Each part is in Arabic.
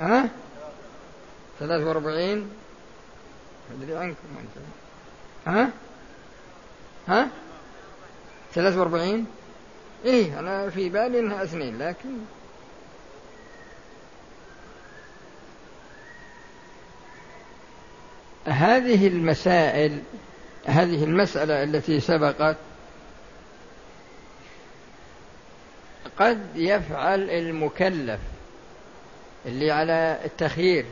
ها؟ ثلاث وأربعين؟ أدري عنكم أنت. ها؟ ها؟ ثلاث وأربعين؟ إيه أنا في بالي أنها اثنين لكن هذه المسائل هذه المسألة التي سبقت قد يفعل المكلف. اللي على التخيير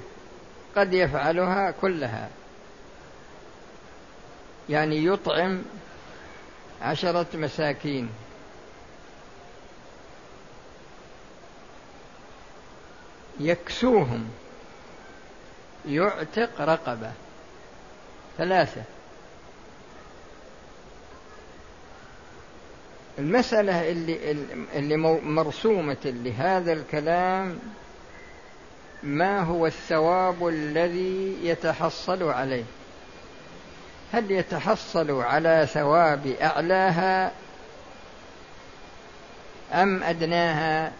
قد يفعلها كلها. يعني يطعم عشرة مساكين. يكسوهم. يعتق رقبة. ثلاثة. المسألة اللي اللي مرسومة لهذا الكلام ما هو الثواب الذي يتحصل عليه؟ هل يتحصل على ثواب أعلاها أم أدناها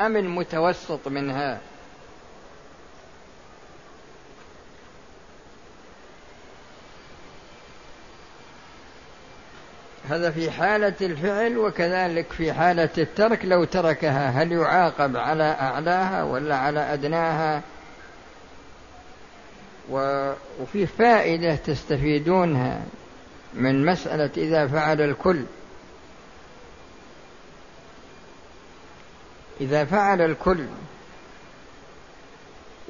أم المتوسط منها؟ هذا في حالة الفعل وكذلك في حالة الترك لو تركها هل يعاقب على أعلاها ولا على أدناها؟ وفي فائدة تستفيدونها من مسألة إذا فعل الكل. إذا فعل الكل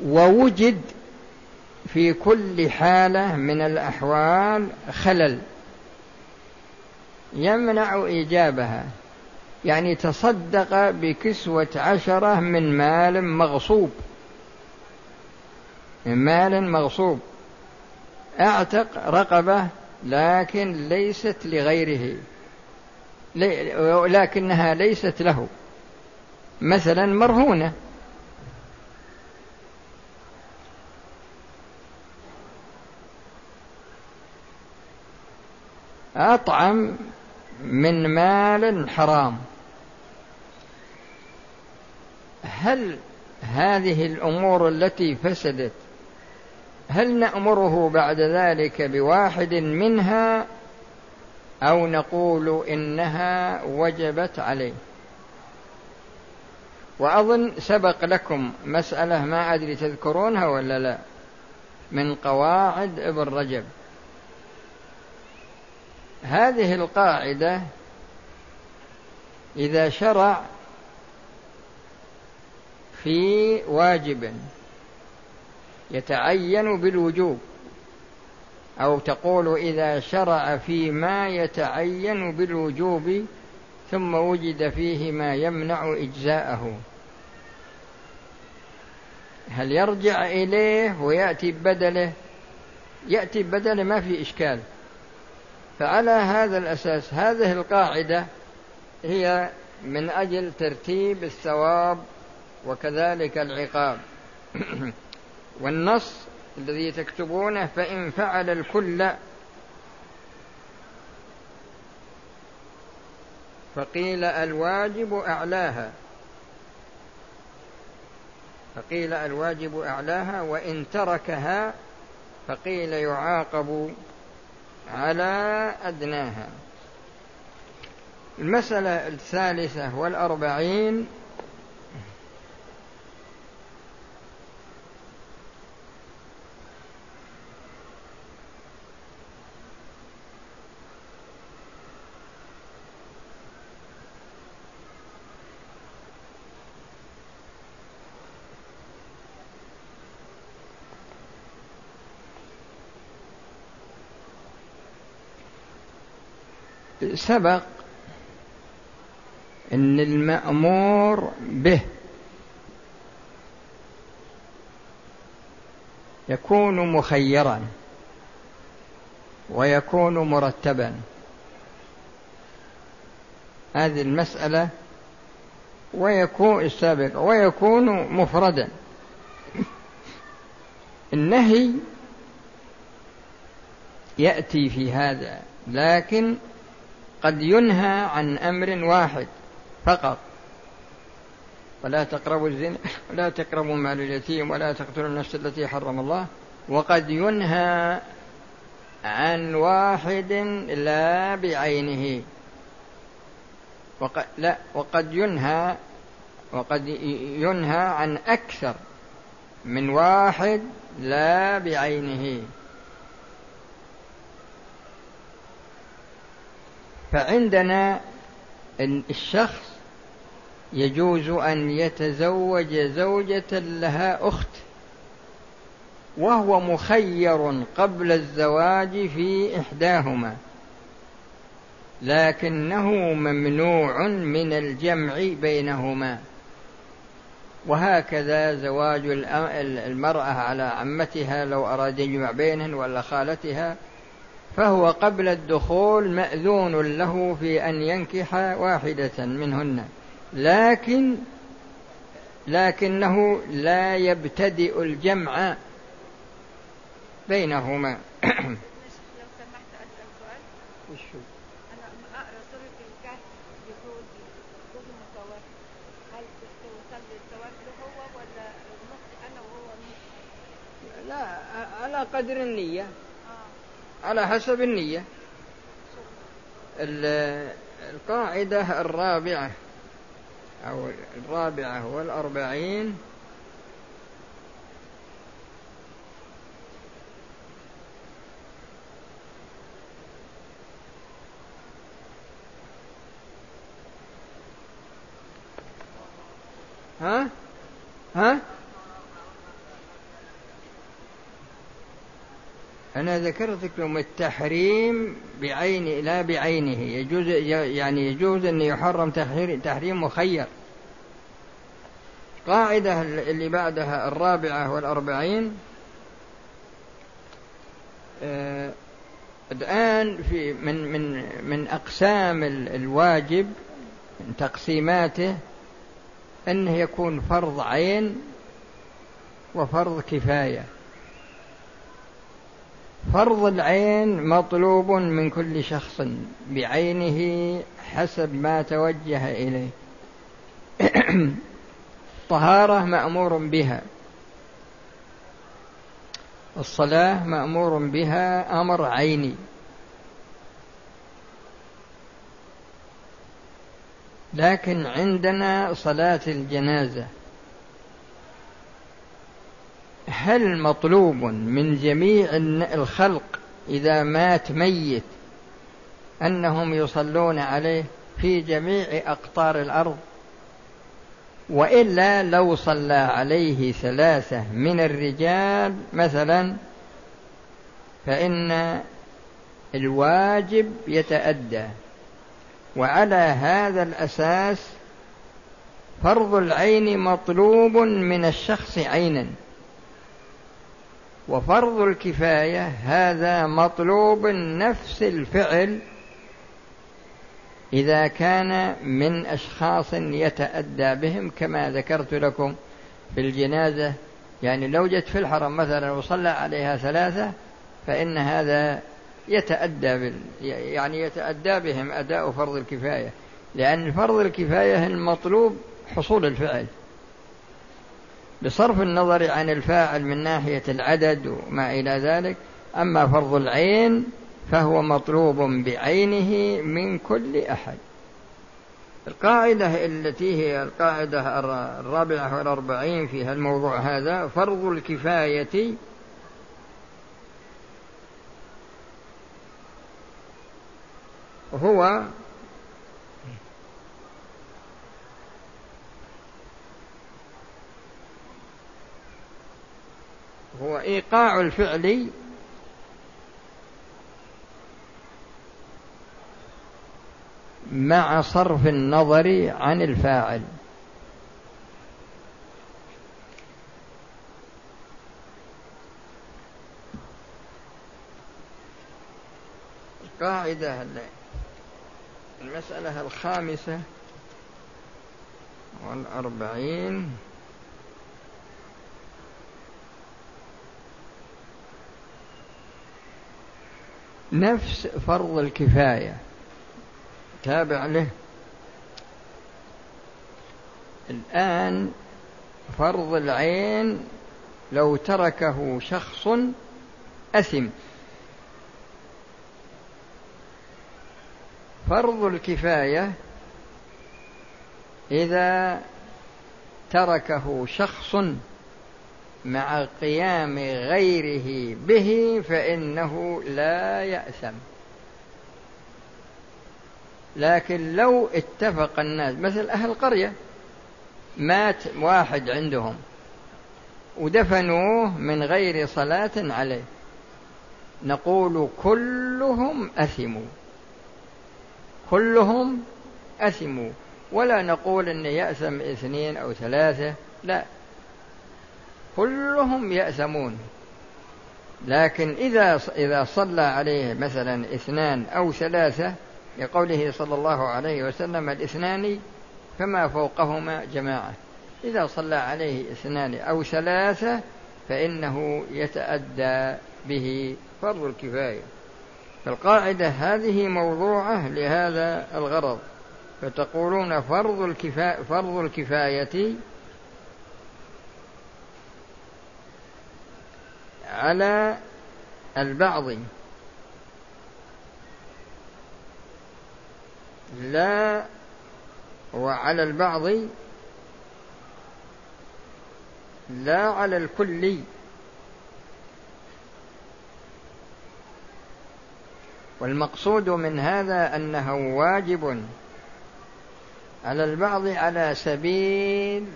ووجد في كل حالة من الأحوال خلل. يمنع إيجابها. يعني تصدق بكسوة عشرة من مال مغصوب. من مال مغصوب. أعتق رقبة لكن ليست لغيره. لكنها ليست له. مثلا مرهونة. أطعم من مال حرام. هل هذه الأمور التي فسدت هل نأمره بعد ذلك بواحد منها أو نقول إنها وجبت عليه؟ وأظن سبق لكم مسألة ما أدري تذكرونها ولا لا من قواعد ابن رجب. هذه القاعدة إذا شرع في واجب يتعين بالوجوب أو تقول إذا شرع فيما يتعين بالوجوب ثم وجد فيه ما يمنع إجزاءه. هل يرجع إليه ويأتي بدله يأتي بدله ما في إشكال. فعلى هذا الأساس هذه القاعدة هي من أجل ترتيب الثواب وكذلك العقاب. والنص الذي تكتبونه فإن فعل الكل فقيل الواجب أعلاها. فقيل الواجب أعلاها وإن تركها فقيل يعاقب. على أدناها. المسألة الثالثة والأربعين سبق إن المأمور به يكون مخيرا ويكون مرتبا. هذه المسألة ويكون السابق ويكون مفردا. النهي يأتي في هذا لكن قد ينهى عن أمر واحد فقط. ولا تقربوا الزنا ولا تقربوا مال اليتيم ولا تقتلوا النفس التي حرم الله. وقد ينهى عن واحد لا بعينه. وقد لا وقد ينهى وقد ينهى عن أكثر من واحد لا بعينه. فعندنا الشخص يجوز أن يتزوج زوجة لها أخت وهو مخير قبل الزواج في إحداهما لكنه ممنوع من الجمع بينهما. وهكذا زواج المرأة على عمتها لو أراد يجمع بينهن ولا خالتها فهو قبل الدخول مأذون له في أن ينكح واحدة منهن. لكن لكنه لا يبتدئ الجمع بينهما. لا على قدر النية. على حسب النية. القاعدة الرابعة أو الرابعة والأربعين. ها؟ أنا ذكرت لكم التحريم بعين لا بعينه يجوز يعني يجوز أن يحرم تحريم مخير. قاعدة اللي بعدها الرابعة والأربعين آه الآن في من من من أقسام الواجب من تقسيماته أنه يكون فرض عين وفرض كفاية. فرض العين مطلوب من كل شخص بعينه حسب ما توجه إليه. الطهارة مأمور بها. الصلاة مأمور بها أمر عيني. لكن عندنا صلاة الجنازة. هل مطلوب من جميع الخلق إذا مات ميت أنهم يصلون عليه في جميع أقطار الأرض؟ وإلا لو صلى عليه ثلاثة من الرجال مثلا فإن الواجب يتأدى. وعلى هذا الأساس فرض العين مطلوب من الشخص عينا. وفرض الكفاية هذا مطلوب نفس الفعل إذا كان من أشخاص يتأدى بهم كما ذكرت لكم في الجنازة. يعني لو جت في الحرم مثلا وصلى عليها ثلاثة فإن هذا يتأدى بال يعني يتأدى بهم أداء فرض الكفاية. لأن فرض الكفاية المطلوب حصول الفعل. بصرف النظر عن الفاعل من ناحية العدد وما إلى ذلك أما فرض العين فهو مطلوب بعينه من كل أحد. القاعدة التي هي القاعدة الرابعة والأربعين في الموضوع هذا فرض الكفاية هو هو إيقاع الفعل مع صرف النظر عن الفاعل. القاعدة المسألة الخامسة والأربعين نفس فرض الكفاية. تابع له. الآن فرض العين لو تركه شخص أثم. فرض الكفاية إذا تركه شخص مع قيام غيره به فإنه لا يأثم. لكن لو اتفق الناس مثل أهل قرية مات واحد عندهم ودفنوه من غير صلاة عليه. نقول كلهم أثموا. كلهم أثموا. ولا نقول أن يأثم اثنين أو ثلاثة لا. كلهم يأثمون. لكن إذا إذا صلى عليه مثلا اثنان أو ثلاثة لقوله صلى الله عليه وسلم الاثنان فما فوقهما جماعة. إذا صلى عليه اثنان أو ثلاثة فإنه يتأدى به فرض الكفاية. فالقاعدة هذه موضوعة لهذا الغرض. فتقولون فرض الكفاية فرض الكفاية على البعض. لا وعلى البعض. لا على الكل. والمقصود من هذا أنه واجب على البعض على سبيل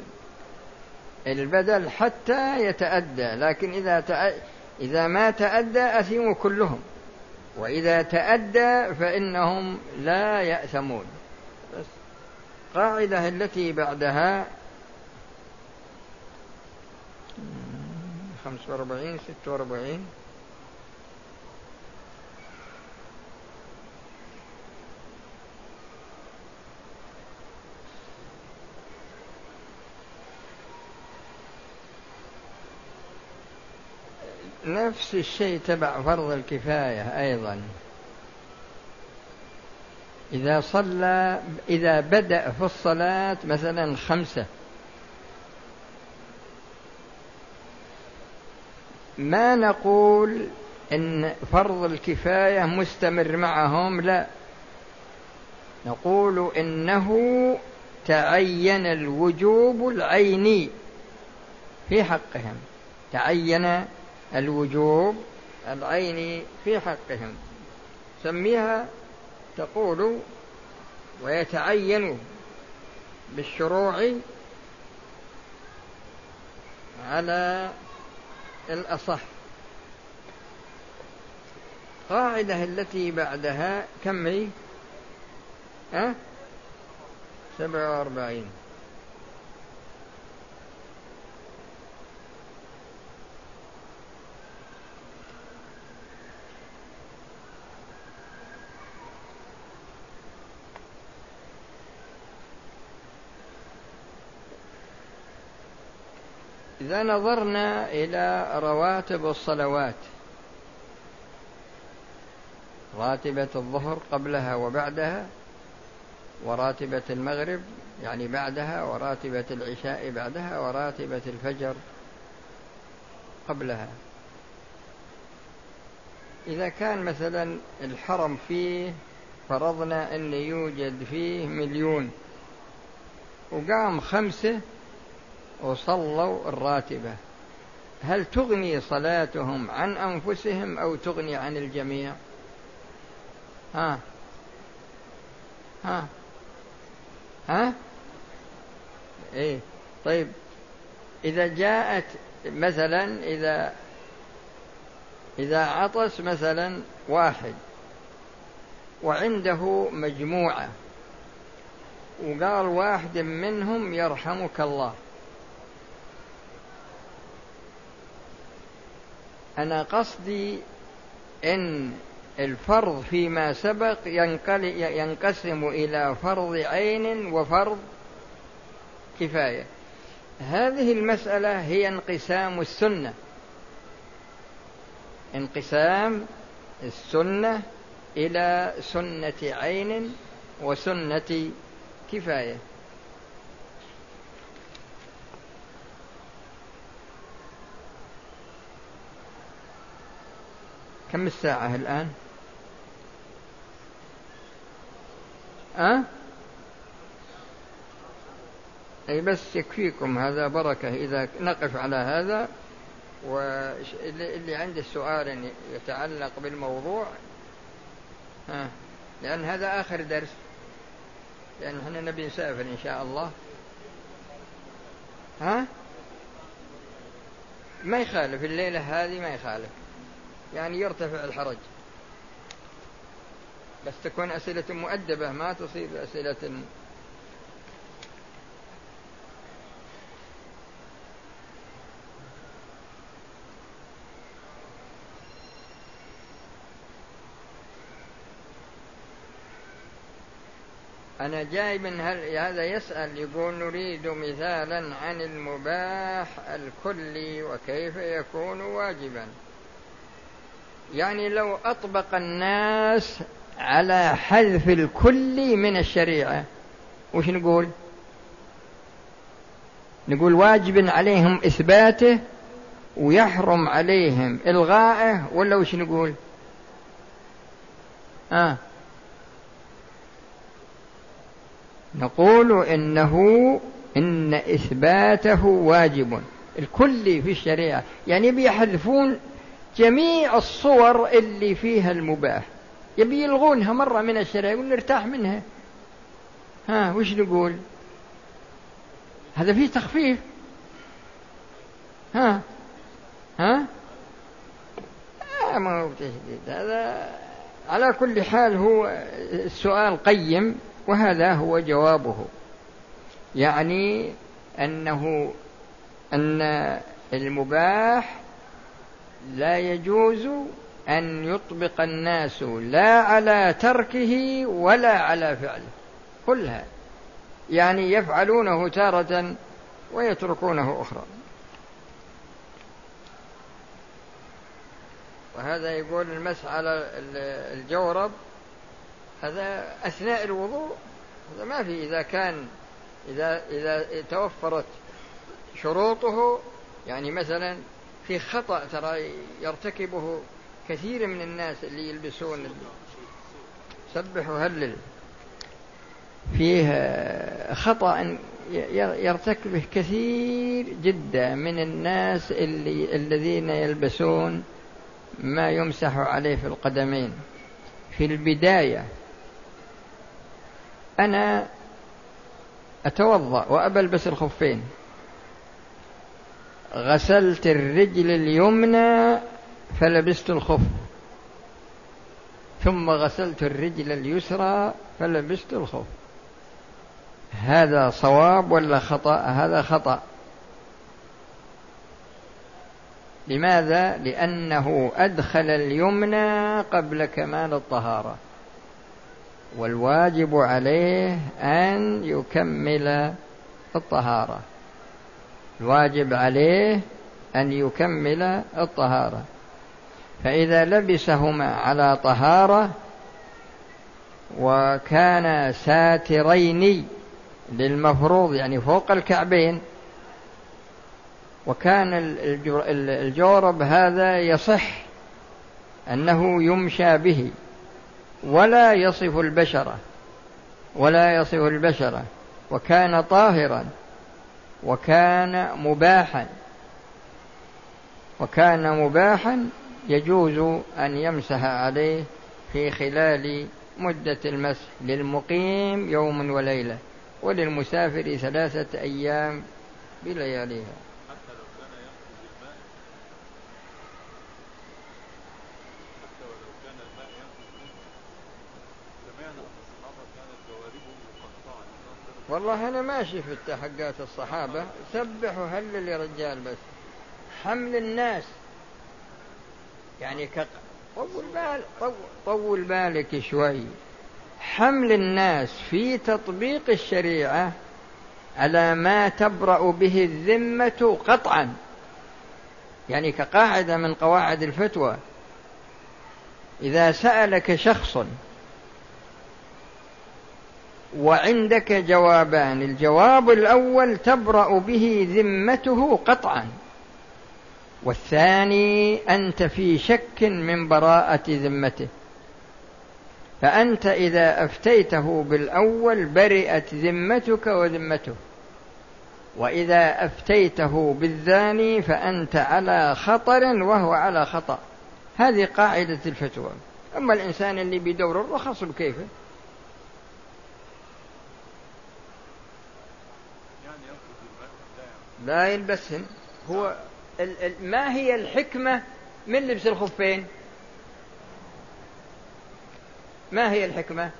البدل حتى يتأدى لكن إذا تأ... إذا ما تأدى أثموا كلهم. وإذا تأدى فإنهم لا يأثمون. قاعدة التي بعدها خمسة وأربعين ستة وأربعين. نفس الشيء تبع فرض الكفاية أيضا. إذا صلى إذا بدأ في الصلاة مثلا خمسة. ما نقول إن فرض الكفاية مستمر معهم؟ لا. نقول إنه تعين الوجوب العيني في حقهم. تعين الوجوب العيني في حقهم سميها تقول ويتعين بالشروع على الأصح قاعدة التي بعدها كم هي؟ أه؟ سبعة وأربعين إذا نظرنا إلى رواتب الصلوات راتبة الظهر قبلها وبعدها وراتبة المغرب يعني بعدها وراتبة العشاء بعدها وراتبة الفجر قبلها. إذا كان مثلا الحرم فيه فرضنا أن يوجد فيه مليون وقام خمسة وصلوا الراتبة. هل تغني صلاتهم عن أنفسهم أو تغني عن الجميع؟ ها؟ ها؟ ها؟ إيه. طيب. إذا جاءت مثلا إذا إذا عطس مثلا واحد وعنده مجموعة وقال واحد منهم يرحمك الله أنا قصدي أن الفرض فيما سبق ينقسم إلى فرض عين وفرض كفاية. هذه المسألة هي انقسام السنة. انقسام السنة إلى سنة عين وسنة كفاية. كم الساعة الآن؟ أه؟ أي بس يكفيكم هذا بركة. إذا نقف على هذا واللي عنده سؤال يتعلق بالموضوع. ها لأن هذا آخر درس. لأن إحنا نبي نسافر إن شاء الله. ها؟ ما يخالف الليلة هذه ما يخالف. يعني يرتفع الحرج. بس تكون أسئلة مؤدبة ما تصير أسئلة. أنا جاي من هذا يسأل يقول نريد مثالا عن المباح الكلي وكيف يكون واجبا. يعني لو أطبق الناس على حذف الكل من الشريعة وش نقول؟ نقول واجب عليهم إثباته ويحرم عليهم إلغائه ولا وش نقول؟ آه. نقول إنه إن إثباته واجب. الكل في الشريعة يعني بيحذفون جميع الصور اللي فيها المباح. يبي يلغونها مرة من الشريعة يقول نرتاح منها. ها وش نقول؟ هذا فيه تخفيف. ها ها؟ آه ما هو تشديد هذا على كل حال هو السؤال قيم وهذا هو جوابه. يعني أنه أن المباح لا يجوز أن يطبق الناس لا على تركه ولا على فعله. كلها. يعني يفعلونه تارة ويتركونه أخرى. وهذا يقول المسح على الجورب. هذا أثناء الوضوء. هذا ما في. إذا كان إذا إذا توفرت شروطه يعني مثلا في خطأ ترى يرتكبه كثير من الناس اللي يلبسون سبح وهلل فيه خطأ يرتكبه كثير جدا من الناس اللي الذين يلبسون ما يمسح عليه في القدمين. في البداية أنا أتوضأ وأبلبس الخفين. غسلت الرجل اليمنى فلبست الخف. ثم غسلت الرجل اليسرى فلبست الخف. هذا صواب ولا خطأ؟ هذا خطأ. لماذا؟ لأنه أدخل اليمنى قبل كمال الطهارة. والواجب عليه أن يكمل الطهارة. الواجب عليه أن يكمل الطهارة. فإذا لبسهما على طهارة وكان ساترين للمفروض يعني فوق الكعبين وكان الجورب هذا يصح أنه يمشى به ولا يصف البشرة ولا يصف البشرة وكان طاهرا. وكان مباحا. وكان مباحا يجوز أن يمسح عليه في خلال مدة المسح للمقيم يوم وليلة وللمسافر ثلاثة أيام بلياليها. والله أنا ما شفت حقات الصحابة. سبحوا هلل يا رجال بس. حمل الناس. يعني كق... طول بال طول, طول بالك شوي. حمل الناس في تطبيق الشريعة على ما تبرأ به الذمة قطعا. يعني كقاعدة من قواعد الفتوى. إذا سألك شخص وعندك جوابان. الجواب الأول تبرأ به ذمته قطعا. والثاني أنت في شك من براءة ذمته. فأنت إذا أفتيته بالأول برئت ذمتك وذمته. وإذا أفتيته بالثاني فأنت على خطر وهو على خطأ. هذه قاعدة الفتوى. أما الإنسان اللي بيدور الرخص بكيفه. لا يلبسهن هو ما هي الحكمة من لبس الخفين؟ ما هي الحكمة؟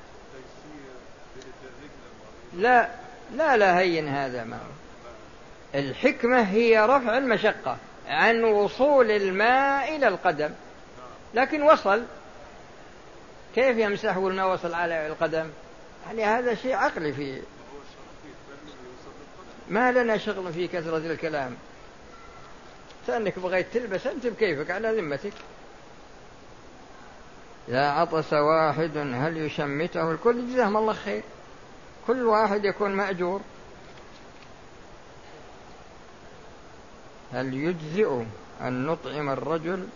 لا لا لا هين هذا ما الحكمة هي رفع المشقة عن وصول الماء إلى القدم. لكن وصل. كيف يمسحه والماء وصل على القدم؟ يعني هذا شيء عقلي فيه ما لنا شغل في كثرة الكلام. كأنك بغيت تلبس أنت بكيفك على ذمتك. إذا عطس واحد هل يشمته الكل؟ جزاهم الله خير. كل واحد يكون مأجور. هل يجزئ أن نطعم الرجل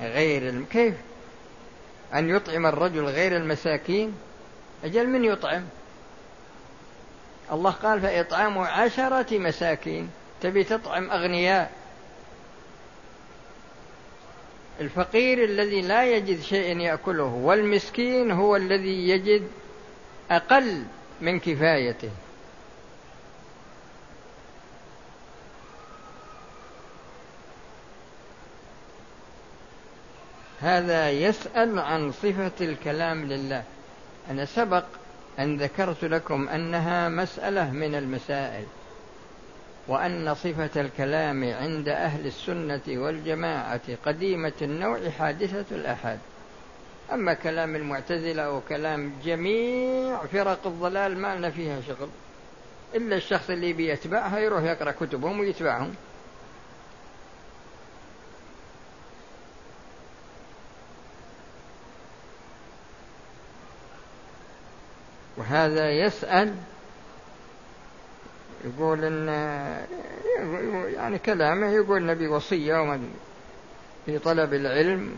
غير كيف؟ أن يطعم الرجل غير المساكين؟ أجل من يطعم؟ الله قال فإطعام عشرة مساكين. تبي تطعم أغنياء. الفقير الذي لا يجد شيء يأكله والمسكين هو الذي يجد أقل من كفايته. هذا يسأل عن صفة الكلام لله. أنا سبق أن ذكرت لكم أنها مسألة من المسائل وأن صفة الكلام عند أهل السنة والجماعة قديمة النوع حادثة الأحد. أما كلام المعتزلة أو كلام جميع فرق الضلال ما لنا فيها شغل. إلا الشخص اللي بيتبعها يروح يقرأ كتبهم ويتبعهم. وهذا يسأل يقول ان يعني كلامه يقول نبي وصية في طلب العلم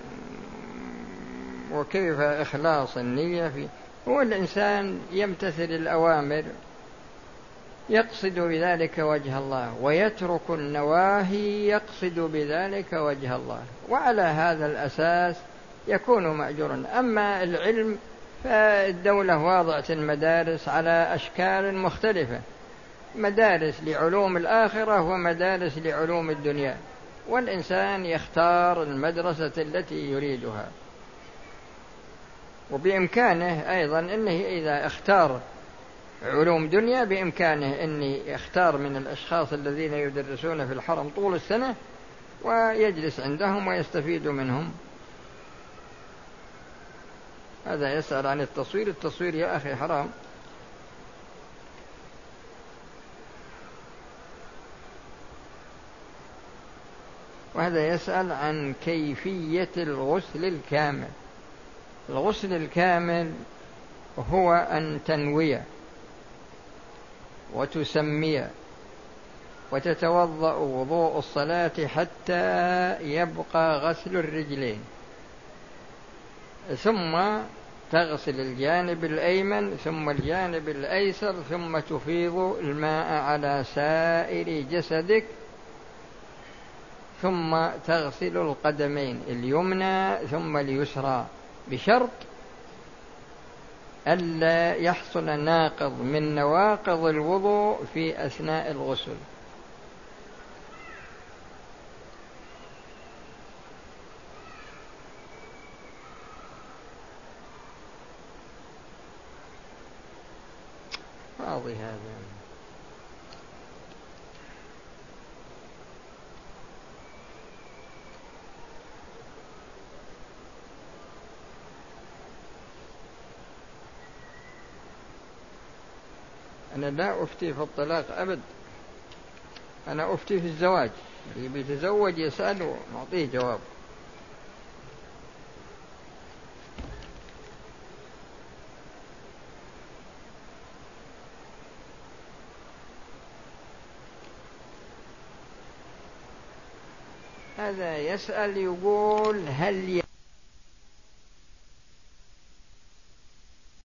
وكيف إخلاص النية في هو الإنسان يمتثل الأوامر يقصد بذلك وجه الله ويترك النواهي يقصد بذلك وجه الله وعلى هذا الأساس يكون مأجورا. أما العلم فالدولة واضعة المدارس على أشكال مختلفة. مدارس لعلوم الآخرة ومدارس لعلوم الدنيا. والإنسان يختار المدرسة التي يريدها. وبإمكانه أيضا أنه إذا اختار علوم دنيا بإمكانه أن يختار من الأشخاص الذين يدرسون في الحرم طول السنة ويجلس عندهم ويستفيد منهم. هذا يسأل عن التصوير. التصوير يا أخي حرام. وهذا يسأل عن كيفية الغسل الكامل. الغسل الكامل هو أن تنوي وتسمي وتتوضأ وضوء الصلاة حتى يبقى غسل الرجلين. ثم تغسل الجانب الأيمن ثم الجانب الأيسر ثم تفيض الماء على سائر جسدك ثم تغسل القدمين اليمنى ثم اليسرى. بشرط ألا يحصل ناقض من نواقض الوضوء في أثناء الغسل. واضح هذا. أنا لا أفتي في الطلاق أبد. أنا أفتي في الزواج. اللي بيتزوج يسأل ونعطيه جواب. هذا يسأل يقول هل